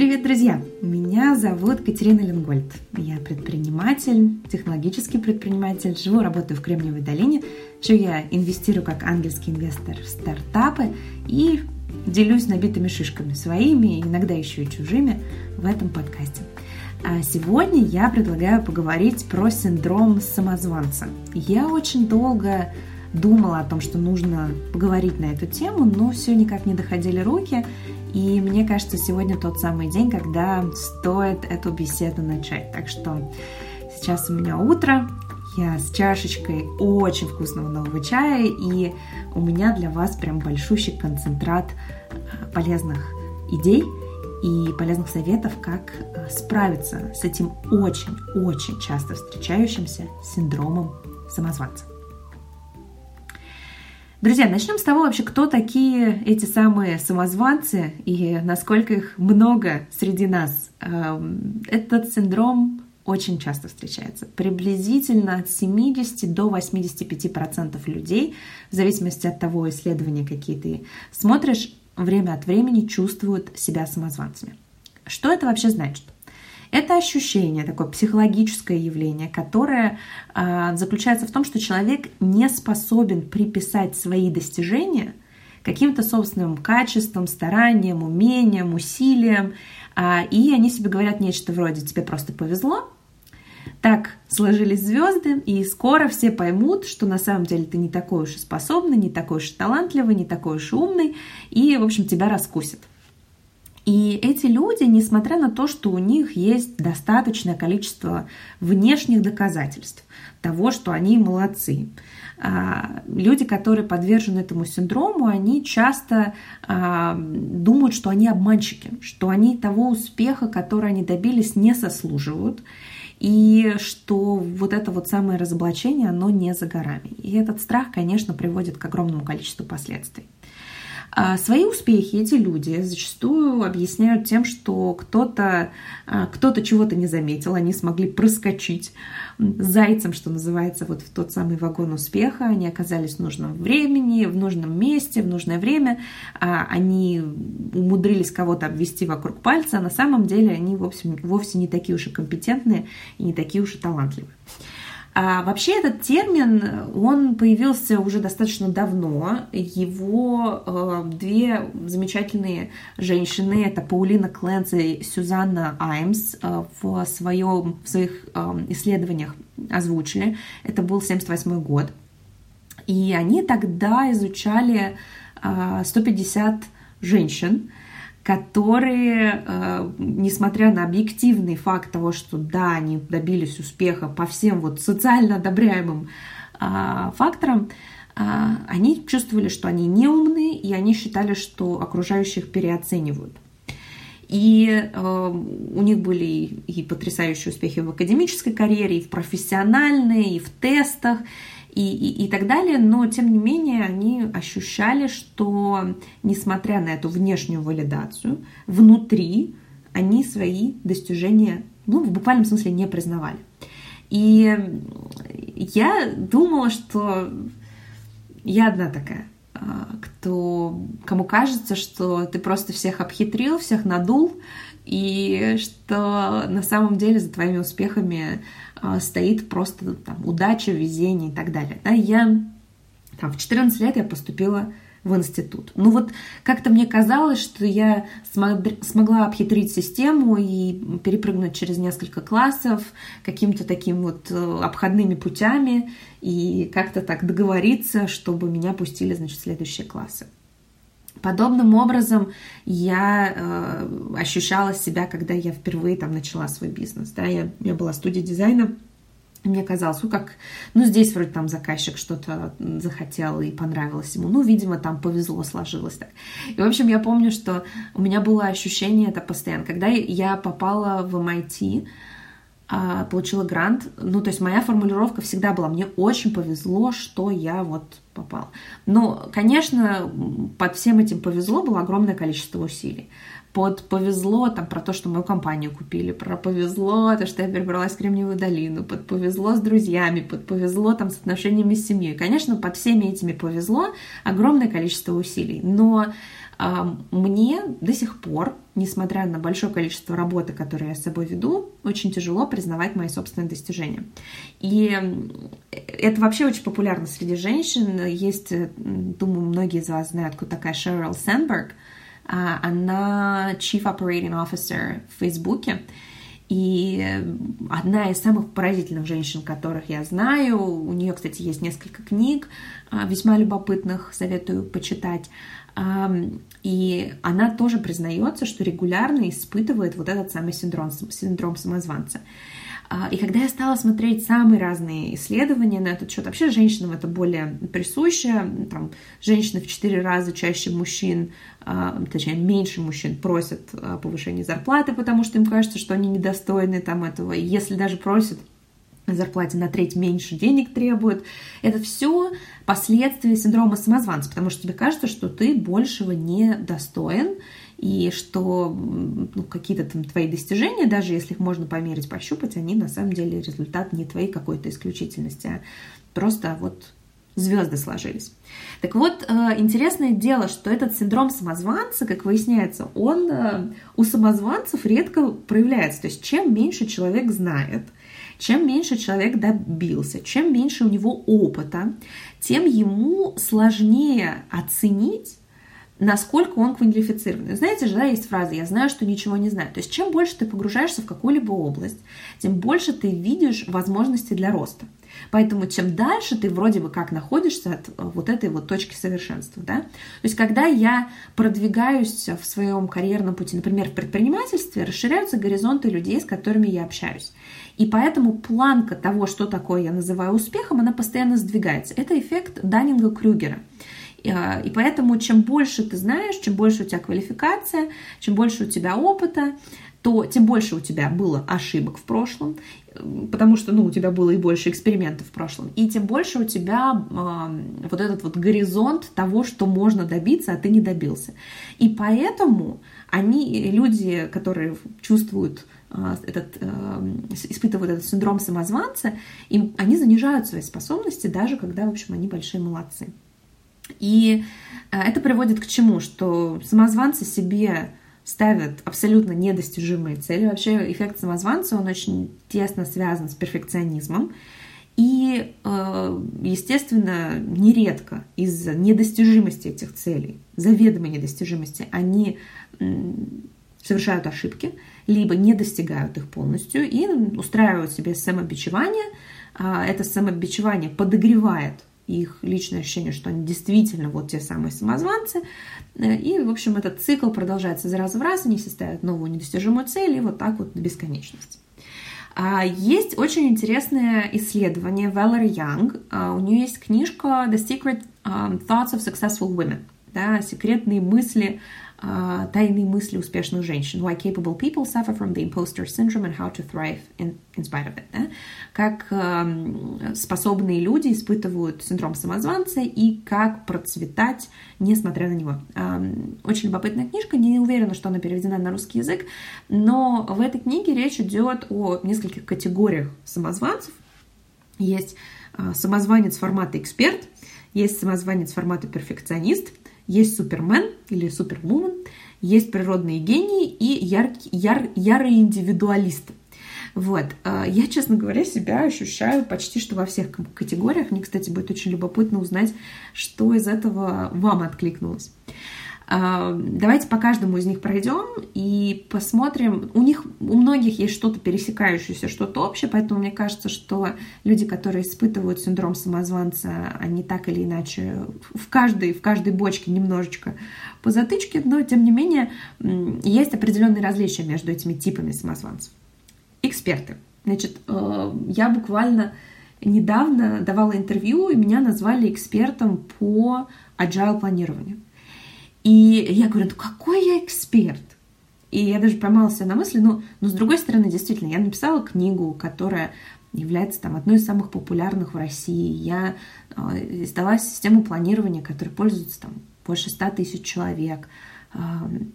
Привет, друзья! Меня зовут Катерина Ленгольд. Я предприниматель, технологический предприниматель. Живу, работаю в Кремниевой долине. Еще я инвестирую как ангельский инвестор в стартапы и делюсь набитыми шишками своими, иногда еще и чужими в этом подкасте. А сегодня я предлагаю поговорить про синдром самозванца. Я очень долго думала о том, что нужно поговорить на эту тему, но все никак не доходили руки. И мне кажется, сегодня тот самый день, когда стоит эту беседу начать. Так что сейчас у меня утро, я с чашечкой очень вкусного нового чая, и у меня для вас прям большущий концентрат э, полезных идей и полезных советов, как э, справиться с этим очень-очень часто встречающимся синдромом самозванца. Друзья, начнем с того вообще, кто такие эти самые самозванцы и насколько их много среди нас. Эм, этот синдром очень часто встречается. Приблизительно от 70 до 85 процентов людей, в зависимости от того исследования, какие ты смотришь, время от времени чувствуют себя самозванцами. Что это вообще значит? Это ощущение, такое психологическое явление, которое э, заключается в том, что человек не способен приписать свои достижения каким-то собственным качествам, стараниям, умениям, усилиям, э, и они себе говорят нечто вроде «тебе просто повезло», так сложились звезды, и скоро все поймут, что на самом деле ты не такой уж и способный, не такой уж и талантливый, не такой уж и умный, и, в общем, тебя раскусят. И эти люди, несмотря на то, что у них есть достаточное количество внешних доказательств того, что они молодцы, а, люди, которые подвержены этому синдрому, они часто а, думают, что они обманщики, что они того успеха, который они добились, не сослуживают, и что вот это вот самое разоблачение, оно не за горами. И этот страх, конечно, приводит к огромному количеству последствий. А свои успехи эти люди зачастую объясняют тем, что кто-то а, кто чего-то не заметил, они смогли проскочить зайцем, что называется, вот в тот самый вагон успеха, они оказались в нужном времени, в нужном месте, в нужное время, а они умудрились кого-то обвести вокруг пальца, а на самом деле они вовсе, вовсе не такие уж и компетентные и не такие уж и талантливые. А вообще этот термин, он появился уже достаточно давно. Его э, две замечательные женщины, это Паулина Кленц и Сюзанна Аймс, э, в, своем, в своих э, исследованиях озвучили. Это был 78 год. И они тогда изучали э, 150 женщин, которые, э, несмотря на объективный факт того, что да, они добились успеха по всем вот социально одобряемым а, факторам, а, они чувствовали, что они не умные, и они считали, что окружающих переоценивают. И э, у них были и потрясающие успехи в академической карьере, и в профессиональной, и в тестах и, и, и так далее, но тем не менее они ощущали, что несмотря на эту внешнюю валидацию, внутри они свои достижения ну, в буквальном смысле не признавали. И я думала, что я одна такая, а, кто, кому кажется, что ты просто всех обхитрил, всех надул, и что на самом деле за твоими успехами стоит просто там, удача, везение и так далее. Да, я там, в 14 лет я поступила в институт. Ну вот как-то мне казалось, что я смогла обхитрить систему и перепрыгнуть через несколько классов каким-то таким вот э, обходными путями и как-то так договориться, чтобы меня пустили, значит, в следующие классы. Подобным образом я э, ощущала себя, когда я впервые там начала свой бизнес. Да? Я, я была студия дизайна, мне казалось, ну как, ну здесь вроде там заказчик что-то захотел и понравилось ему, ну, видимо, там повезло, сложилось так. И, в общем, я помню, что у меня было ощущение это постоянно. Когда я попала в MIT, а, получила грант. Ну, то есть моя формулировка всегда была, мне очень повезло, что я вот попала. Но, конечно, под всем этим повезло было огромное количество усилий. Под повезло там про то, что мою компанию купили, про повезло то, что я перебралась в Кремниевую долину, под повезло с друзьями, под повезло там с отношениями с семьей. Конечно, под всеми этими повезло огромное количество усилий. Но Мне до сих пор, несмотря на большое количество работы, которую я с собой веду, очень тяжело признавать мои собственные достижения. И это вообще очень популярно среди женщин. Есть, думаю, многие из вас знают, кто такая Шерил Сенберг. Она Chief Operating Officer в Фейсбуке. И одна из самых поразительных женщин, которых я знаю, у нее, кстати, есть несколько книг а, весьма любопытных, советую почитать. И она тоже признается, что регулярно испытывает вот этот самый синдром, синдром самозванца. А, и когда я стала смотреть самые разные исследования на этот счет, вообще женщинам это более присуще, там, женщины в четыре раза чаще мужчин, а, точнее, меньше мужчин просят повышения зарплаты, потому что им кажется, что они недостойны там этого. И если даже просят зарплате на треть меньше денег требуют. Это все последствия синдрома самозванца, потому что тебе кажется, что ты большего не достоин, и что ну, какие-то там твои достижения, даже если их можно померить, пощупать, они на самом деле результат не твоей какой-то исключительности, а просто вот звезды сложились. Так вот, э, интересное дело, что этот синдром самозванца, как выясняется, он э, у самозванцев редко проявляется. То есть чем меньше человек знает – чем меньше человек добился, чем меньше у него опыта, тем ему сложнее оценить, насколько он квалифицированный. Знаете же, да, есть фраза «я знаю, что ничего не знаю». То есть чем больше ты погружаешься в какую-либо область, тем больше ты видишь возможности для роста. Поэтому чем дальше ты вроде бы как находишься от э, вот этой вот точки совершенства, да. То есть когда я продвигаюсь в своем карьерном пути, например, в предпринимательстве, расширяются горизонты людей, с которыми я общаюсь. И поэтому планка того, что такое я называю успехом, она постоянно сдвигается. Это эффект Даннинга-Крюгера. А, и поэтому чем больше ты знаешь, чем больше у тебя квалификация, чем больше у тебя опыта, то тем больше у тебя было ошибок в прошлом, потому что ну, у тебя было и больше экспериментов в прошлом, и тем больше у тебя э, вот этот вот горизонт того, что можно добиться, а ты не добился. И поэтому они, люди, которые чувствуют а, этот, э, испытывают этот синдром самозванца, им, они занижают свои способности, даже когда, в общем, они большие молодцы. И э, это приводит к чему? Что самозванцы себе ставят абсолютно недостижимые цели. Вообще эффект самозванца, он очень тесно связан с перфекционизмом. И, э, естественно, нередко из-за недостижимости этих целей, заведомой недостижимости, они совершают ошибки, либо не достигают их полностью и устраивают себе самобичевание. А, это самобичевание подогревает их личное ощущение, что они действительно вот те самые самозванцы. И, в общем, этот цикл продолжается из раза в раз, они ставят новую недостижимую цель, и вот так вот до бесконечности. А, есть очень интересное исследование Valerie Young. А, у нее есть книжка The Secret Thoughts of Successful Women. Да, секретные мысли тайные мысли успешных женщин. Why capable people suffer from the imposter syndrome and how to thrive in, in spite of it. Да? Как э, способные люди испытывают синдром самозванца и как процветать, несмотря на него. Э, очень любопытная книжка, не уверена, что она переведена на русский язык, но в этой книге речь идет о нескольких категориях самозванцев. Есть э, самозванец формата эксперт, есть самозванец формата перфекционист – есть супермен или супервумен, есть природные гении и яркие, яр, ярые индивидуалисты. Вот. А, я, честно говоря, себя ощущаю почти что во всех категориях. Мне, кстати, будет очень любопытно узнать, что из этого вам откликнулось. А, давайте по каждому из них пройдем и посмотрим. У них, у многих есть что-то пересекающееся, что-то общее, поэтому мне кажется, что люди, которые испытывают синдром самозванца, они так или иначе в каждой, в каждой бочке немножечко по затычке, но тем не менее есть определенные различия между этими типами самозванцев. Эксперты. Значит, э, я буквально недавно давала интервью, и меня назвали экспертом по agile планированию. И я говорю, ну какой я эксперт? И я даже поймала себя на мысли, ну, но с другой стороны, действительно, я написала книгу, которая является там одной из самых популярных в России. Я э, издала систему планирования, которой пользуется там больше ста тысяч человек. Э,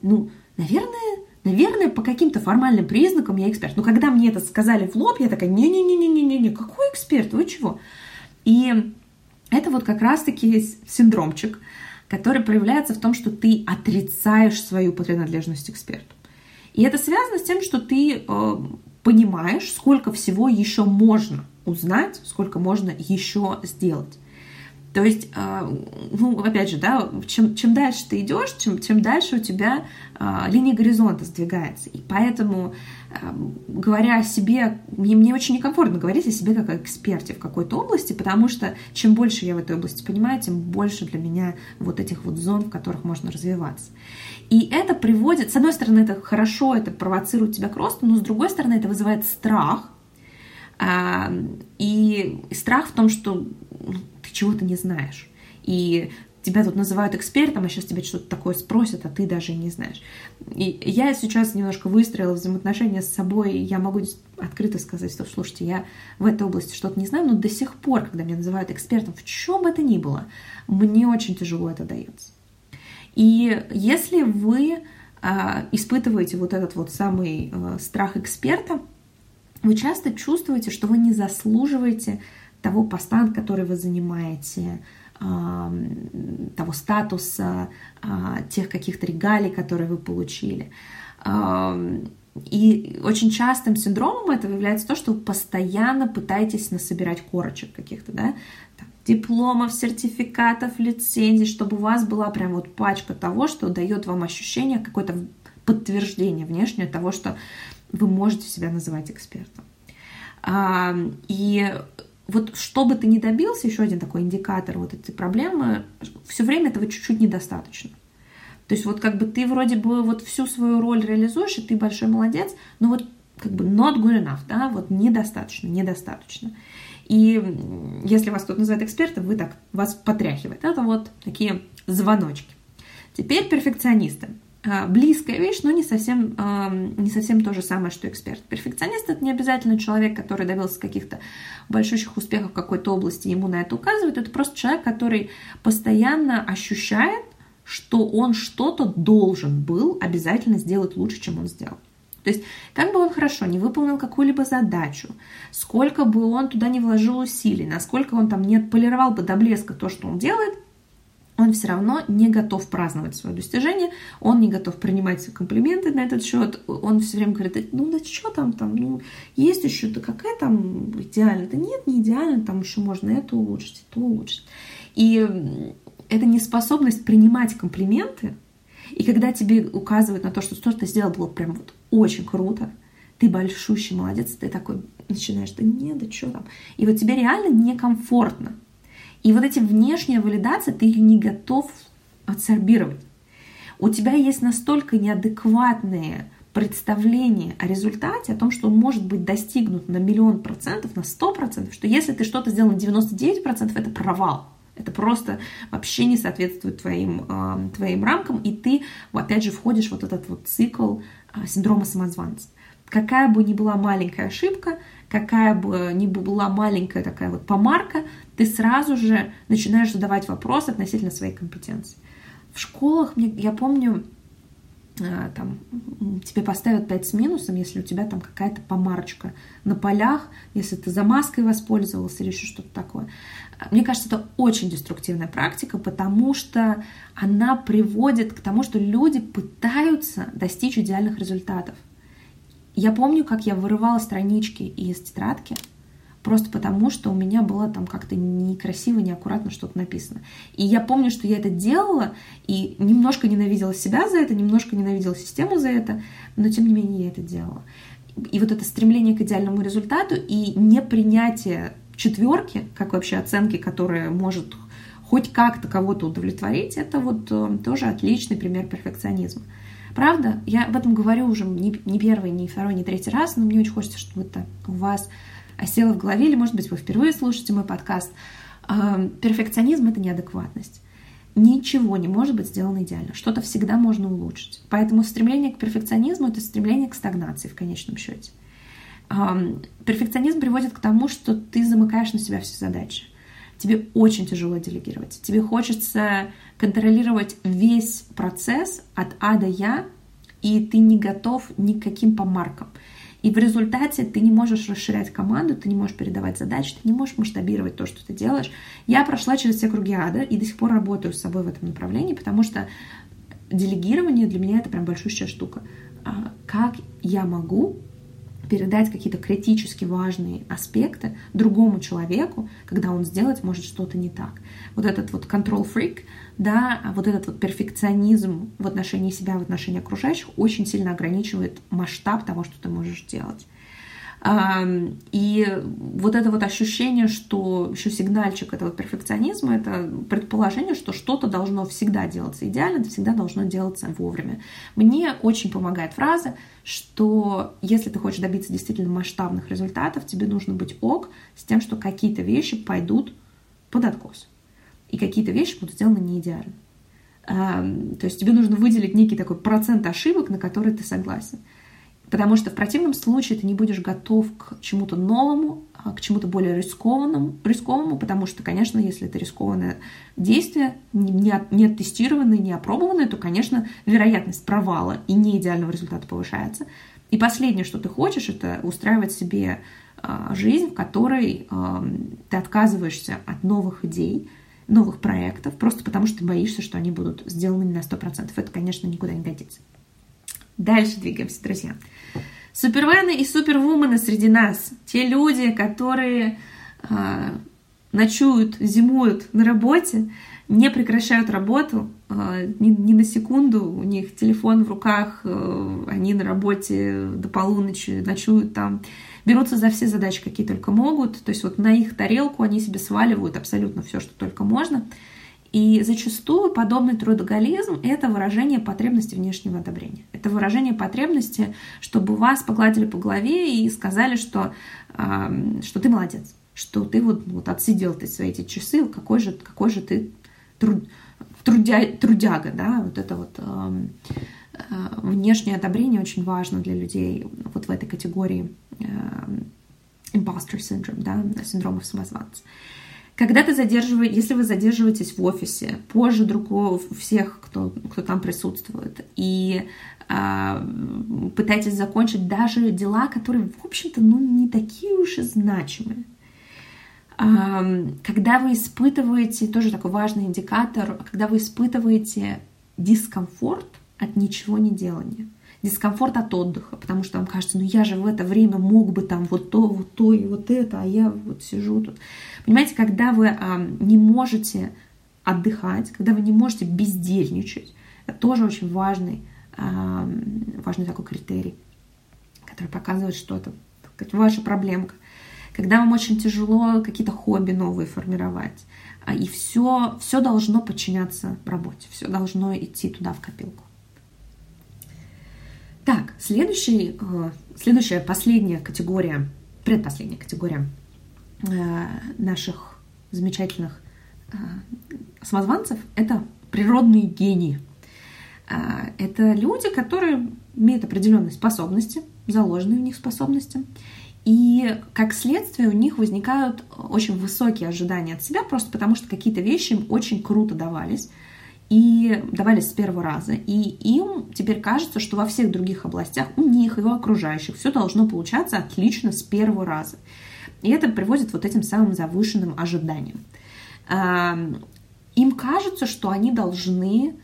ну, наверное, наверное, по каким-то формальным признакам я эксперт. Но когда мне это сказали в лоб, я такая, не-не-не-не-не-не, какой эксперт, вы чего? И это вот как раз-таки синдромчик, который проявляется в том, что ты отрицаешь свою принадлежность эксперту. И это связано с тем, что ты э, понимаешь, сколько всего еще можно узнать, сколько можно еще сделать. То есть, а, ну, опять же, да, чем, чем дальше ты идешь, чем, чем дальше у тебя а, линия горизонта сдвигается. И поэтому, а, говоря о себе, мне, мне очень некомфортно говорить о себе как о эксперте в какой-то области, потому что чем больше я в этой области понимаю, тем больше для меня вот этих вот зон, в которых можно развиваться. И это приводит, с одной стороны, это хорошо, это провоцирует тебя к росту, но с другой стороны, это вызывает страх, и страх в том, что чего-то не знаешь. И тебя тут называют экспертом, а сейчас тебя что-то такое спросят, а ты даже не знаешь. И я сейчас немножко выстроила взаимоотношения с собой, я могу открыто сказать, что, слушайте, я в этой области что-то не знаю, но до сих пор, когда меня называют экспертом, в чем бы это ни было, мне очень тяжело это дается. И если вы а, испытываете вот этот вот самый а, страх эксперта, вы часто чувствуете, что вы не заслуживаете того поста, который вы занимаете, того статуса, а, тех каких-то регалий, которые вы получили. И очень частым синдромом этого является то, что вы постоянно пытаетесь насобирать корочек каких-то, да, там, дипломов, сертификатов, лицензий, чтобы у вас была прям вот пачка того, что дает вам ощущение, какое-то подтверждение внешнее того, что вы можете себя называть экспертом. И вот что бы ты ни добился, еще один такой индикатор вот этой проблемы, все время этого чуть-чуть недостаточно. То есть вот как бы ты вроде бы вот всю свою роль реализуешь, и ты большой молодец, но вот как бы not good enough, да, вот недостаточно, недостаточно. И если вас кто-то называет экспертом, вы так, вас потряхивает. Это вот такие звоночки. Теперь перфекционисты. А, близкая вещь, но не совсем, не совсем то же самое, что эксперт. Перфекционист – это не обязательно человек, который добился каких-то большущих успехов в какой-то области, ему на это указывают. Это просто человек, который постоянно ощущает, что он что-то должен был обязательно сделать лучше, чем он сделал. То есть, как бы он хорошо не выполнил какую-либо задачу, сколько бы он туда не вложил усилий, насколько он там не отполировал бы до блеска то, что он делает, он все равно не готов праздновать свое достижение, он не готов принимать комплименты на этот счет, он все время говорит, ну да что там, там, ну есть еще, да какая там идеальная, да нет, не идеально, там еще можно это улучшить, это улучшить. И это неспособность принимать комплименты, и когда тебе указывают на то, что что ты сделал было прям вот очень круто, ты большущий молодец, ты такой начинаешь, да нет, да что там. И вот тебе реально некомфортно и вот эти внешние валидации ты их не готов адсорбировать. У тебя есть настолько неадекватные представления о результате, о том, что он может быть достигнут на миллион процентов, на сто процентов, что если ты что-то сделал на 99 процентов, это провал. Это просто вообще не соответствует твоим, э, твоим рамкам, и ты, опять же, входишь в вот этот вот цикл э, синдрома самозванца. Какая бы ни была маленькая ошибка, какая бы ни была маленькая такая вот помарка, ты сразу же начинаешь задавать вопросы относительно своей компетенции. В школах, я помню, а, там, тебе поставят 5 с минусом, если у тебя там какая-то помарочка на полях, если ты замазкой воспользовался или еще что-то такое. Мне кажется, это очень деструктивная практика, потому что она приводит к тому, что люди пытаются достичь идеальных результатов. Я помню, как я вырывала странички из тетрадки, просто потому, что у меня было там как-то некрасиво, неаккуратно что-то написано. И я помню, что я это делала, и немножко ненавидела себя за это, немножко ненавидела систему за это, но тем не менее я это делала. И вот это стремление к идеальному результату и непринятие четверки, как вообще оценки, которая может хоть как-то кого-то удовлетворить, это вот э, тоже отличный пример перфекционизма. Правда, я об этом говорю уже не, не первый, не второй, не третий раз, но мне очень хочется, чтобы это у вас осело в голове, или, может быть, вы впервые слушаете мой подкаст. Перфекционизм — это неадекватность. Ничего не может быть сделано идеально. Что-то всегда можно улучшить. Поэтому стремление к перфекционизму — это стремление к стагнации в конечном счете. Перфекционизм приводит к тому, что ты замыкаешь на себя все задачи. Тебе очень тяжело делегировать. Тебе хочется контролировать весь процесс от А до Я, и ты не готов ни к каким помаркам. И в результате ты не можешь расширять команду, ты не можешь передавать задачи, ты не можешь масштабировать то, что ты делаешь. Я прошла через все круги ада и до сих пор работаю с собой в этом направлении, потому что делегирование для меня это прям большущая штука. А как я могу передать какие-то критически важные аспекты другому человеку, когда он сделать может что-то не так. Вот этот вот control freak, да, а вот этот вот перфекционизм в отношении себя, в отношении окружающих очень сильно ограничивает масштаб того, что ты можешь делать. И вот это вот ощущение, что еще сигнальчик этого перфекционизма, это предположение, что что-то должно всегда делаться идеально, всегда должно делаться вовремя. Мне очень помогает фраза, что если ты хочешь добиться действительно масштабных результатов, тебе нужно быть ок с тем, что какие-то вещи пойдут под откос. И какие-то вещи будут сделаны не идеально. То есть тебе нужно выделить некий такой процент ошибок, на которые ты согласен. Потому что в противном случае ты не будешь готов к чему-то новому, а, к чему-то более рискованному, рискованному, потому что, конечно, если это рискованное действие, не, не оттестированное, не опробованное, то, конечно, вероятность провала и не идеального результата повышается. И последнее, что ты хочешь, это устраивать себе а, жизнь, в которой а, ты отказываешься от новых идей, новых проектов, просто потому что ты боишься, что они будут сделаны на 100%. Это, конечно, никуда не годится. Дальше двигаемся, друзья. Супермены и супервумены среди нас. Те люди, которые э, ночуют, зимуют на работе, не прекращают работу э, ни, ни на секунду. У них телефон в руках, э, они на работе до полуночи ночуют там, берутся за все задачи, какие только могут. То есть вот на их тарелку они себе сваливают абсолютно все, что только можно. И зачастую подобный трудоголизм – это выражение потребности внешнего одобрения. Это выражение потребности, чтобы вас погладили по голове и сказали, что, э, что ты молодец, что ты вот, вот отсидел ты свои эти часы, какой же, какой же ты труд, трудя, трудяга, да, вот это вот э, внешнее одобрение очень важно для людей вот в этой категории э, imposter syndrome, да, синдромов самозванца. Когда ты задерживаешь, если вы задерживаетесь в офисе позже другого всех, кто, кто там присутствует, и э, пытаетесь закончить даже дела, которые, в общем-то, ну, не такие уж и значимые. Э, когда вы испытываете, тоже такой важный индикатор, когда вы испытываете дискомфорт от ничего не делания, дискомфорт от отдыха, потому что вам кажется, ну я же в это время мог бы там вот то, вот то и вот это, а я вот сижу тут. Понимаете, когда вы а, не можете отдыхать, когда вы не можете бездельничать, это тоже очень важный, а, важный такой критерий, который показывает, что это ваша проблемка. Когда вам очень тяжело какие-то хобби новые формировать, а, и все, все должно подчиняться работе, все должно идти туда в копилку. Так, следующий, э, следующая, последняя категория, предпоследняя категория Э, наших замечательных э, самозванцев – это природные гении. Это люди, которые имеют определенные способности, заложенные в них способности, и как следствие у них возникают очень высокие ожидания от себя, просто потому что какие-то вещи им очень круто давались, и давались с первого раза. И им теперь кажется, что во всех других областях у них и у окружающих все должно получаться отлично с первого раза. И это приводит вот этим самым завышенным ожиданиям. Им кажется, что они должны,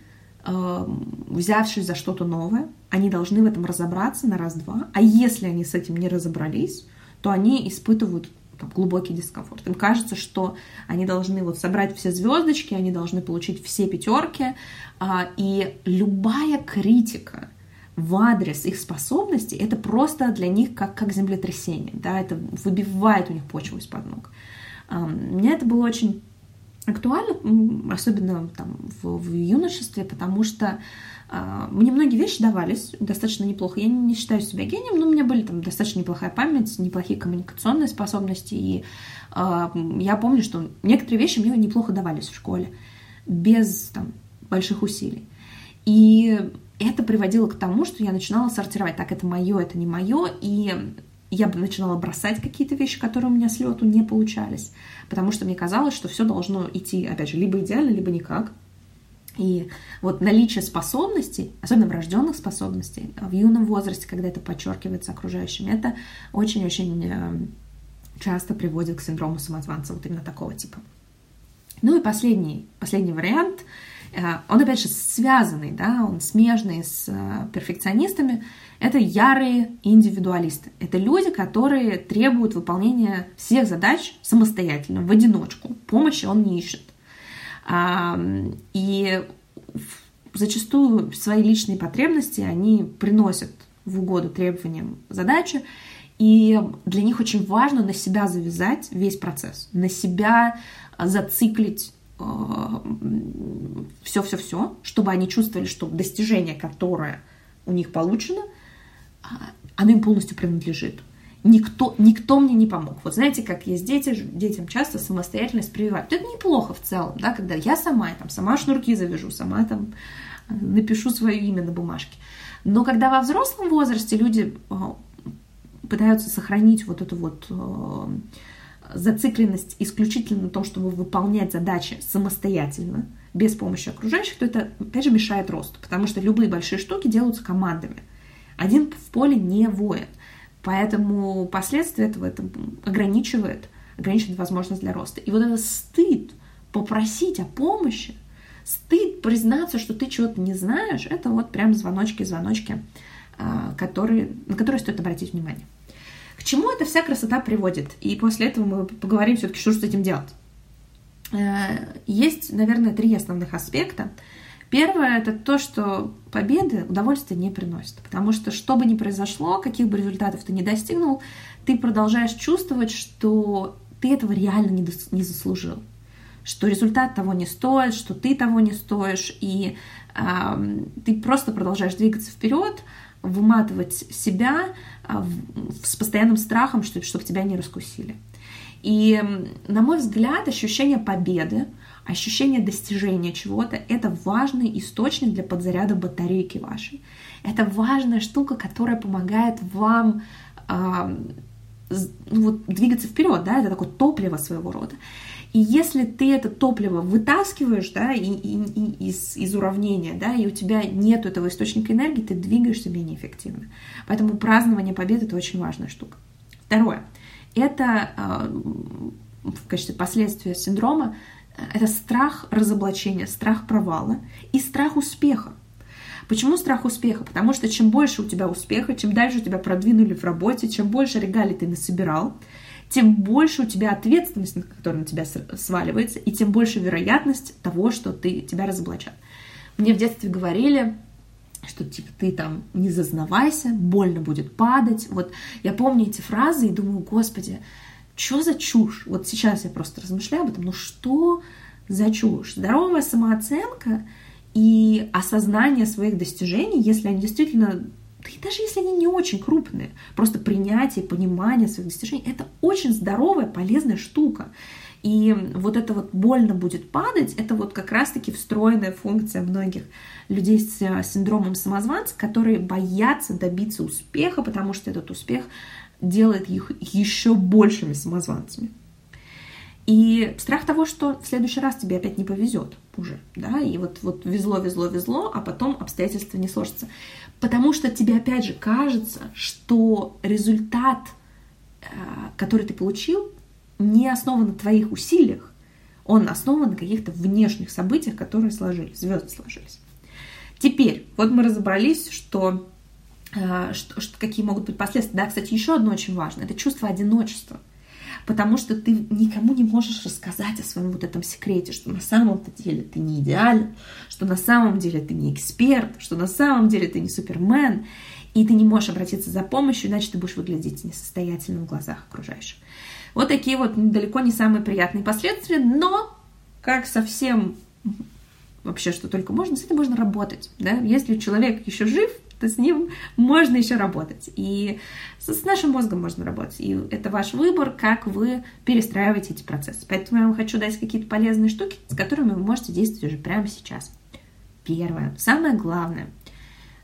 взявшись за что-то новое, они должны в этом разобраться на раз-два, а если они с этим не разобрались, то они испытывают там, глубокий дискомфорт. Им кажется, что они должны вот собрать все звездочки, они должны получить все пятерки, а, и любая критика – в адрес их способностей, это просто для них как, как землетрясение, да, это выбивает у них почву из-под ног. Мне это было очень актуально, особенно там, в, в юношестве, потому что мне многие вещи давались достаточно неплохо. Я не, считаю себя гением, но у меня были там достаточно неплохая память, неплохие коммуникационные способности, и э, я помню, что некоторые вещи мне неплохо давались в школе, без там, больших усилий. И это приводило к тому, что я начинала сортировать, так, это мое, это не мое, и я начинала бросать какие-то вещи, которые у меня с лету не получались, потому что мне казалось, что все должно идти, опять же, либо идеально, либо никак. И вот наличие способностей, особенно врожденных способностей, в юном возрасте, когда это подчеркивается окружающим, это очень-очень э, часто приводит к синдрому самозванца вот именно такого типа. Ну и последний, последний вариант, э, он опять же связанный, да, он смежный с э, перфекционистами, это ярые индивидуалисты. Это люди, которые требуют выполнения всех задач самостоятельно, в одиночку. Помощи он не ищет. И зачастую свои личные потребности они приносят в угоду требованиям задачи, и для них очень важно на себя завязать весь процесс, на себя зациклить все-все-все, э, чтобы они чувствовали, что достижение, которое у них получено, а, оно им полностью принадлежит. Никто, никто мне не помог. Вот знаете, как есть дети, детям часто самостоятельность прививают. Это неплохо в целом, да, когда я сама, там, сама шнурки завяжу, сама там э, напишу свое имя на бумажке. Но когда во взрослом возрасте люди э, пытаются сохранить вот эту вот зацикленность исключительно на том, чтобы выполнять задачи самостоятельно, без помощи окружающих, то это, опять же, мешает росту, потому что любые большие штуки делаются командами. Один в поле не воин. Поэтому последствия этого это ограничивает, ограничивает возможность для роста. И вот этот стыд попросить о помощи, стыд признаться, что ты чего-то не знаешь, это вот прям звоночки-звоночки, а, которые, на которые стоит обратить внимание. К чему эта вся красота приводит? И после этого мы поговорим все-таки, что же с этим делать. Э, есть, наверное, три основных аспекта. Первое – это то, что победы удовольствия не приносят. Потому что что бы ни произошло, каких бы результатов ты не достигнул, ты продолжаешь чувствовать, что ты этого реально не заслужил. Что результат того не стоит, что ты того не стоишь, и э, ты просто продолжаешь двигаться вперед, выматывать себя а, с постоянным страхом, что, чтобы тебя не раскусили. И, на мой взгляд, ощущение победы, ощущение достижения чего-то – это важный источник для подзаряда батарейки вашей. Это важная штука, которая помогает вам э, ну, вот, двигаться вперед, да, это такое топливо своего рода. И если ты это топливо вытаскиваешь да, и, и, и из, из уравнения, да, и у тебя нет этого источника энергии, ты двигаешься менее эффективно. Поэтому празднование победы – это очень важная штука. Второе. Это э, в качестве последствия синдрома э, это страх разоблачения, страх провала и страх успеха. Почему страх успеха? Потому что чем больше у тебя успеха, чем дальше у тебя продвинули в работе, чем больше регалий ты насобирал, тем больше у тебя ответственность, которая на тебя сваливается, и тем больше вероятность того, что ты, тебя разоблачат. Мне в детстве говорили, что типа ты там не зазнавайся, больно будет падать. Вот я помню эти фразы и думаю, господи, что за чушь? Вот сейчас я просто размышляю об этом, ну что за чушь? Здоровая самооценка и осознание своих достижений, если они действительно да и даже если они не очень крупные, просто принятие, понимание своих достижений, это очень здоровая, полезная штука. И вот это вот больно будет падать, это вот как раз-таки встроенная функция многих людей с э, синдромом самозванца, которые боятся добиться успеха, потому что этот успех делает их еще большими самозванцами. И страх того, что в следующий раз тебе опять не повезет уже, да, и вот, вот везло, везло, везло, а потом обстоятельства не сложатся. Потому что тебе опять же кажется, что результат, э, который ты получил, не основан на твоих усилиях, он основан на каких-то внешних событиях, которые сложились, звезды сложились. Теперь, вот мы разобрались, что, э, что, что какие могут быть последствия. Да, кстати, еще одно очень важное, это чувство одиночества – потому что ты никому не можешь рассказать о своем вот этом секрете, что на самом-то деле ты не идеален, что на самом деле ты не эксперт, что на самом деле ты не супермен, и ты не можешь обратиться за помощью, иначе ты будешь выглядеть несостоятельным в глазах окружающих. Вот такие вот далеко не самые приятные последствия, но как совсем вообще что только можно, с этим можно работать. Да? Если человек еще жив, то с ним можно еще работать. И с нашим мозгом можно работать. И это ваш выбор, как вы перестраиваете эти процессы. Поэтому я вам хочу дать какие-то полезные штуки, с которыми вы можете действовать уже прямо сейчас. Первое, самое главное,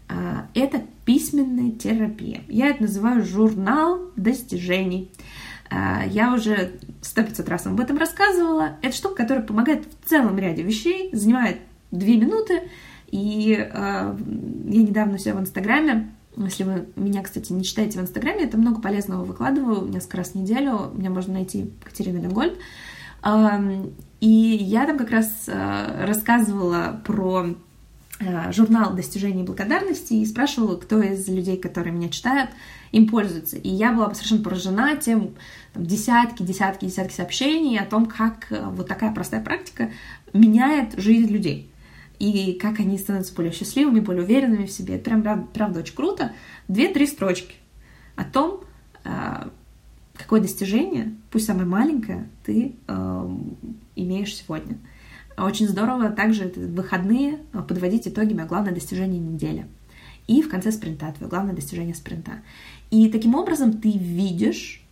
а, это письменная терапия. Я это называю журнал достижений. А, я уже сто пятьсот раз вам об этом рассказывала. Это штука, которая помогает в целом ряде вещей, занимает две минуты, и э, я недавно все в Инстаграме, если вы меня, кстати, не читаете в Инстаграме, это много полезного выкладываю несколько раз в неделю, меня можно найти Катерина Ленгольд, э, и я там как раз э, рассказывала про журнал достижений благодарности и спрашивала, кто из людей, которые меня читают, им пользуется. И я была совершенно поражена тем там, десятки, десятки, десятки сообщений о том, как э, вот такая простая практика меняет жизнь людей. И как они становятся более счастливыми, более уверенными в себе. Это прям, правда, очень круто. Две-три строчки о том, э, какое достижение, пусть самое маленькое, ты э, имеешь сегодня. Очень здорово также выходные подводить итоги, а главное достижение недели. И в конце спринта, твое главное достижение спринта. И таким образом ты видишь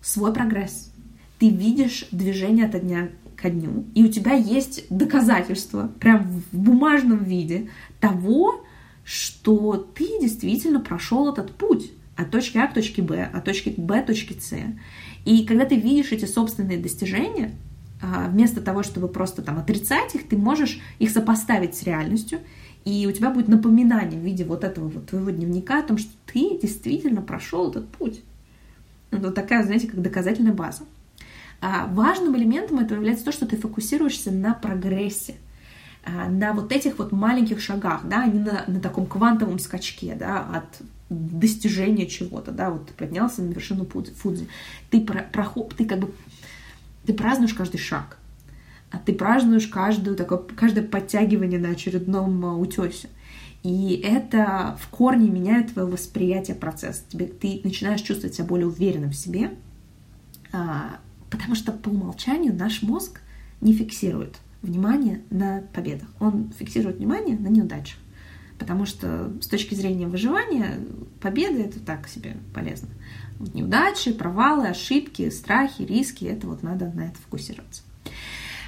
свой прогресс. Ты видишь движение от дня ко дню, и у тебя есть доказательства, прям в бумажном виде того, что ты действительно прошел этот путь от точки А к точке Б, от точки Б к точке С. И когда ты видишь эти собственные достижения, а, вместо того, чтобы просто там отрицать их, ты можешь их сопоставить с реальностью и у тебя будет напоминание в виде вот этого вот твоего дневника о том, что ты действительно прошел этот путь. Вот такая, знаете, как доказательная база. А важным элементом этого является то, что ты фокусируешься на прогрессе, а, на вот этих вот маленьких шагах, да, а не на, на таком квантовом скачке, да, от достижения чего-то, да, вот ты поднялся на вершину Фудзи, ты, про, проход, ты как бы, ты празднуешь каждый шаг, а ты празднуешь каждую, такое, каждое подтягивание на очередном а, утесе. И это в корне меняет твое восприятие процесса. Тебе, ты начинаешь чувствовать себя более уверенным в себе, а, потому что по умолчанию наш мозг не фиксирует внимание на победах. Он фиксирует внимание на неудачах. Потому что с точки зрения выживания победы это так себе полезно. Вот неудачи, провалы, ошибки, страхи, риски, это вот надо на это фокусироваться.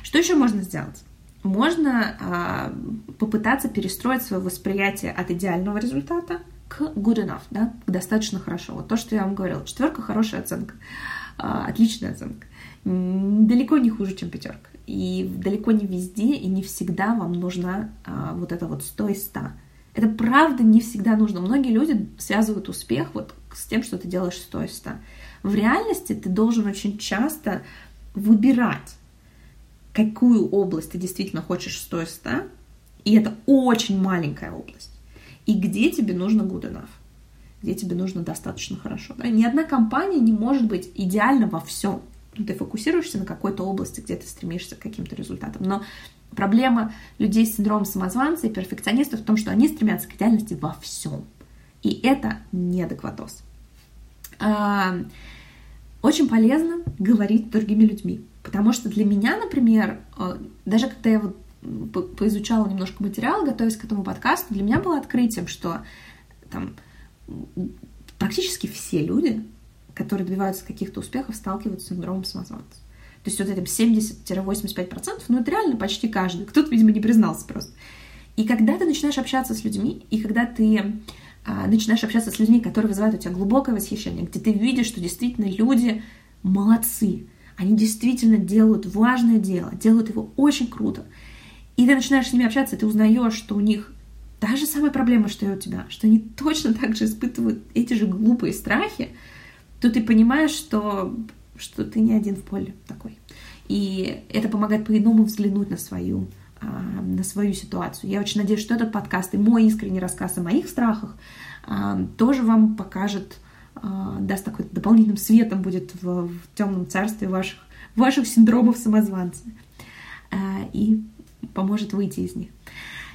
Что еще можно сделать? Можно а, попытаться перестроить свое восприятие от идеального результата к good enough, да, к достаточно хорошо. Вот то, что я вам говорила. Четверка хорошая оценка, а, отличная оценка. Далеко не хуже, чем пятерка. И далеко не везде и не всегда вам нужна а, вот это вот 100 из 100. Это правда не всегда нужно. Многие люди связывают успех вот с тем, что ты делаешь 100 из 100. В реальности ты должен очень часто выбирать какую область ты действительно хочешь 100 из 100, и это очень маленькая область, и где тебе нужно good enough, где тебе нужно достаточно хорошо. Да? Ни одна компания не может быть идеальна во всем. Ну, ты фокусируешься на какой-то области, где ты стремишься к каким-то результатам. Но проблема людей с синдромом самозванца и перфекционистов в том, что они стремятся к идеальности во всем. И это неадекватоз. А, очень полезно говорить с другими людьми. Потому что для меня, например, э, даже когда я вот поизучала немножко материал, готовясь к этому подкасту, для меня было открытием, что там практически все люди, которые добиваются каких-то успехов, сталкиваются с синдромом самозванца. То есть вот этим 70-85%, ну это реально почти каждый. Кто-то, видимо, не признался просто. И когда ты начинаешь общаться с людьми, и когда ты начинаешь общаться с людьми, которые вызывают у тебя глубокое восхищение, где ты видишь, что действительно люди молодцы, они действительно делают важное дело, делают его очень круто. И ты начинаешь с ними общаться, и ты узнаешь, что у них та же самая проблема, что и у тебя, что они точно так же испытывают эти же глупые страхи, то ты понимаешь, что, что ты не один в поле такой. И это помогает по-иному взглянуть на свою, а, на свою ситуацию. Я очень надеюсь, что этот подкаст и мой искренний рассказ о моих страхах а, тоже вам покажет а, даст такой дополнительным светом будет в, в темном царстве ваших, ваших синдромов самозванца а, и поможет выйти из них.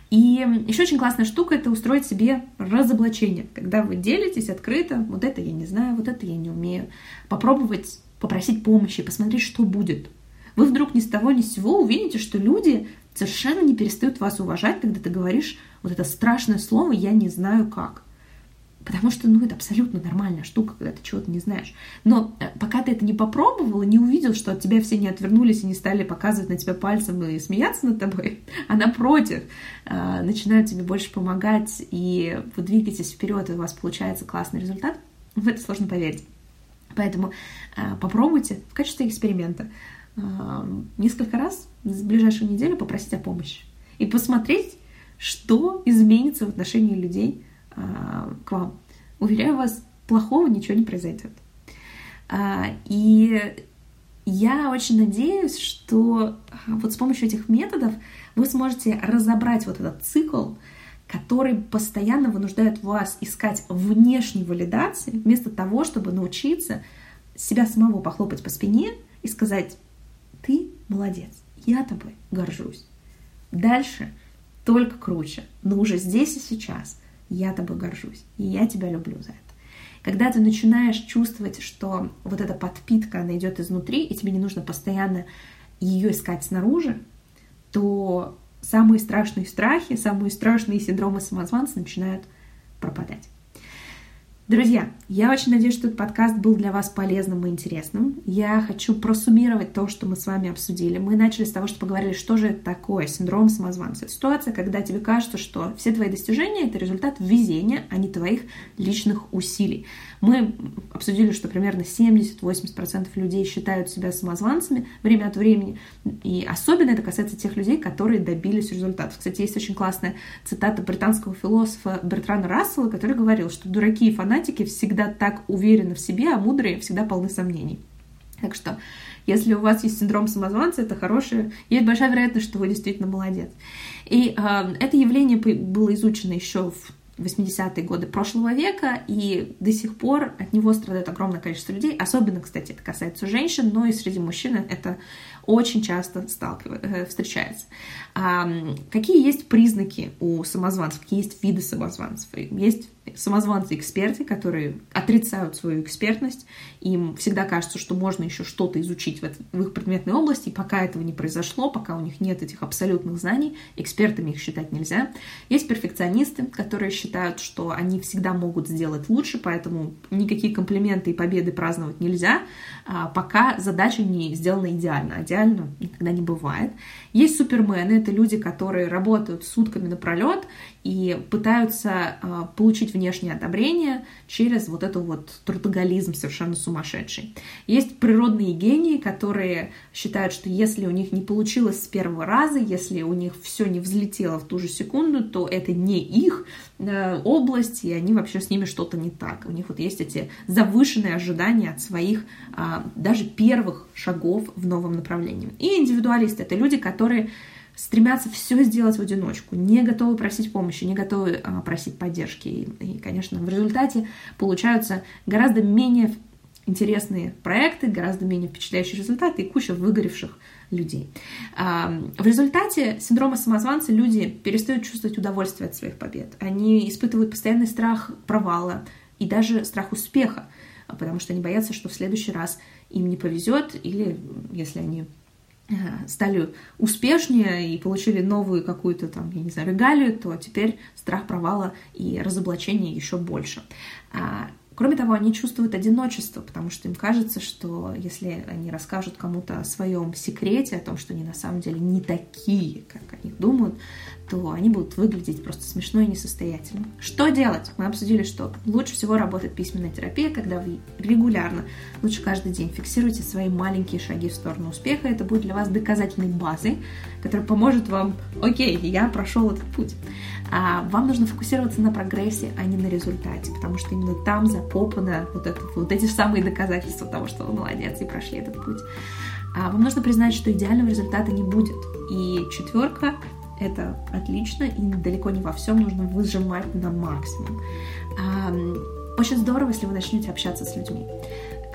И еще очень классная штука — это устроить себе разоблачение, когда вы делитесь открыто, вот это я не знаю, вот это я не умею, попробовать попросить помощи, посмотреть, что будет. Вы вдруг ни с того ни с сего увидите, что люди совершенно не перестают вас уважать, когда ты говоришь вот это страшное слово «я не знаю как». Потому что, ну, это абсолютно нормальная штука, когда ты чего-то не знаешь. Но э, пока ты это не попробовал и не увидел, что от тебя все не отвернулись и не стали показывать на тебя пальцем и смеяться над тобой, а напротив, начинают тебе больше помогать, и вы двигаетесь вперед, и у вас получается классный результат, в это сложно поверить. Поэтому э, попробуйте в качестве эксперимента несколько раз в ближайшую неделю попросить о помощи. и посмотреть, что изменится в отношении людей а, к вам. Уверяю вас, плохого ничего не произойдет. А, и я очень надеюсь, что вот с помощью этих методов вы сможете разобрать вот этот цикл, который постоянно вынуждает вас искать внешней валидации, вместо того, чтобы научиться себя самого похлопать по спине и сказать, ты молодец, я тобой горжусь. Дальше только круче, но уже здесь и сейчас я тобой горжусь, и я тебя люблю за это. Когда ты начинаешь чувствовать, что вот эта подпитка, она идет изнутри, и тебе не нужно постоянно ее искать снаружи, то самые страшные страхи, самые страшные синдромы самозванца начинают пропадать. Друзья, я очень надеюсь, что этот подкаст был для вас полезным и интересным. Я хочу просуммировать то, что мы с вами обсудили. Мы начали с того, что поговорили, что же это такое синдром самозванца. Это ситуация, когда тебе кажется, что все твои достижения — это результат везения, а не твоих личных усилий. Мы обсудили, что примерно 70-80% людей считают себя самозванцами время от времени. И особенно это касается тех людей, которые добились результатов. Кстати, есть очень классная цитата британского философа Бертрана Рассела, который говорил, что дураки и фанатики всегда так уверены в себе, а мудрые всегда полны сомнений. Так что, если у вас есть синдром самозванца, это хорошее, есть большая вероятность, что вы действительно молодец. И э, это явление было изучено еще в 80-е годы прошлого века, и до сих пор от него страдает огромное количество людей, особенно, кстати, это касается женщин, но и среди мужчин это очень часто э, встречается. А, какие есть признаки у самозванцев, какие есть виды самозванцев? Есть самозванцы-эксперты, которые отрицают свою экспертность, им всегда кажется, что можно еще что-то изучить в, их предметной области, и пока этого не произошло, пока у них нет этих абсолютных знаний, экспертами их считать нельзя. Есть перфекционисты, которые считают, что они всегда могут сделать лучше, поэтому никакие комплименты и победы праздновать нельзя, а пока задача не сделана идеально. Идеально никогда не бывает. Есть супермены, это люди, которые работают сутками напролет и пытаются э, получить внешнее одобрение через вот эту вот трудоголизм совершенно сумасшедший. Есть природные гении, которые считают, что если у них не получилось с первого раза, если у них все не взлетело в ту же секунду, то это не их э, область, и они вообще с ними что-то не так. У них вот есть эти завышенные ожидания от своих э, даже первых шагов в новом направлении. И индивидуалисты — это люди, которые стремятся все сделать в одиночку, не готовы просить помощи, не готовы а, просить поддержки. И, и, конечно, в результате получаются гораздо менее интересные проекты, гораздо менее впечатляющие результаты и куча выгоревших людей. А, в результате синдрома самозванца люди перестают чувствовать удовольствие от своих побед. Они испытывают постоянный страх провала и даже страх успеха, потому что они боятся, что в следующий раз им не повезет, или если они Э, стали успешнее и получили новую какую-то там, я не знаю, регалию, то теперь страх провала и разоблачения еще больше. А, кроме того, они чувствуют одиночество, потому что им кажется, что если они расскажут кому-то о своем секрете, о том, что они на самом деле не такие, как они думают, то они будут выглядеть просто смешно и несостоятельно. Что делать? Мы обсудили, что лучше всего работает письменная терапия, когда вы регулярно, лучше каждый день фиксируете свои маленькие шаги в сторону успеха. Это будет для вас доказательной базой, которая поможет вам, окей, я прошел этот путь. А вам нужно фокусироваться на прогрессе, а не на результате, потому что именно там закопано вот, это, вот эти самые доказательства того, что вы молодец и прошли этот путь. А вам нужно признать, что идеального результата не будет. И четверка это отлично, и далеко не во всем нужно выжимать на максимум. Очень здорово, если вы начнете общаться с людьми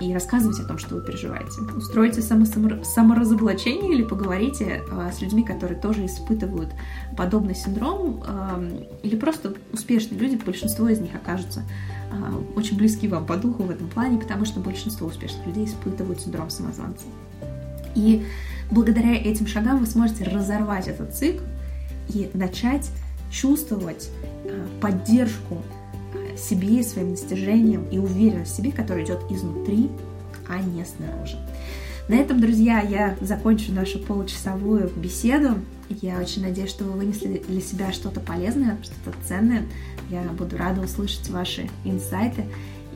и рассказывать о том, что вы переживаете. Устроите само саморазоблачение или поговорите э, с людьми, которые тоже испытывают подобный синдром, или просто успешные люди, большинство из них окажутся э, очень близки вам по духу в этом плане, потому что большинство успешных людей испытывают синдром самозванца. И благодаря этим шагам вы сможете разорвать этот цикл и начать чувствовать э, поддержку э, себе, своим достижениям и уверенность в себе, которая идет изнутри, а не снаружи. На этом, друзья, я закончу нашу получасовую беседу. Я очень надеюсь, что вы вынесли для себя что-то полезное, что-то ценное. Я буду рада услышать ваши инсайты.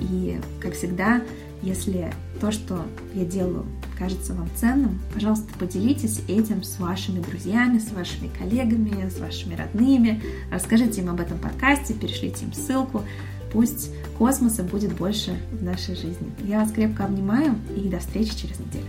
И, как всегда, если то, что я делаю, кажется вам ценным, пожалуйста, поделитесь этим с вашими друзьями, с вашими коллегами, с вашими родными. Расскажите им об этом подкасте, перешлите им ссылку. Пусть космоса будет больше в нашей жизни. Я вас крепко обнимаю и до встречи через неделю.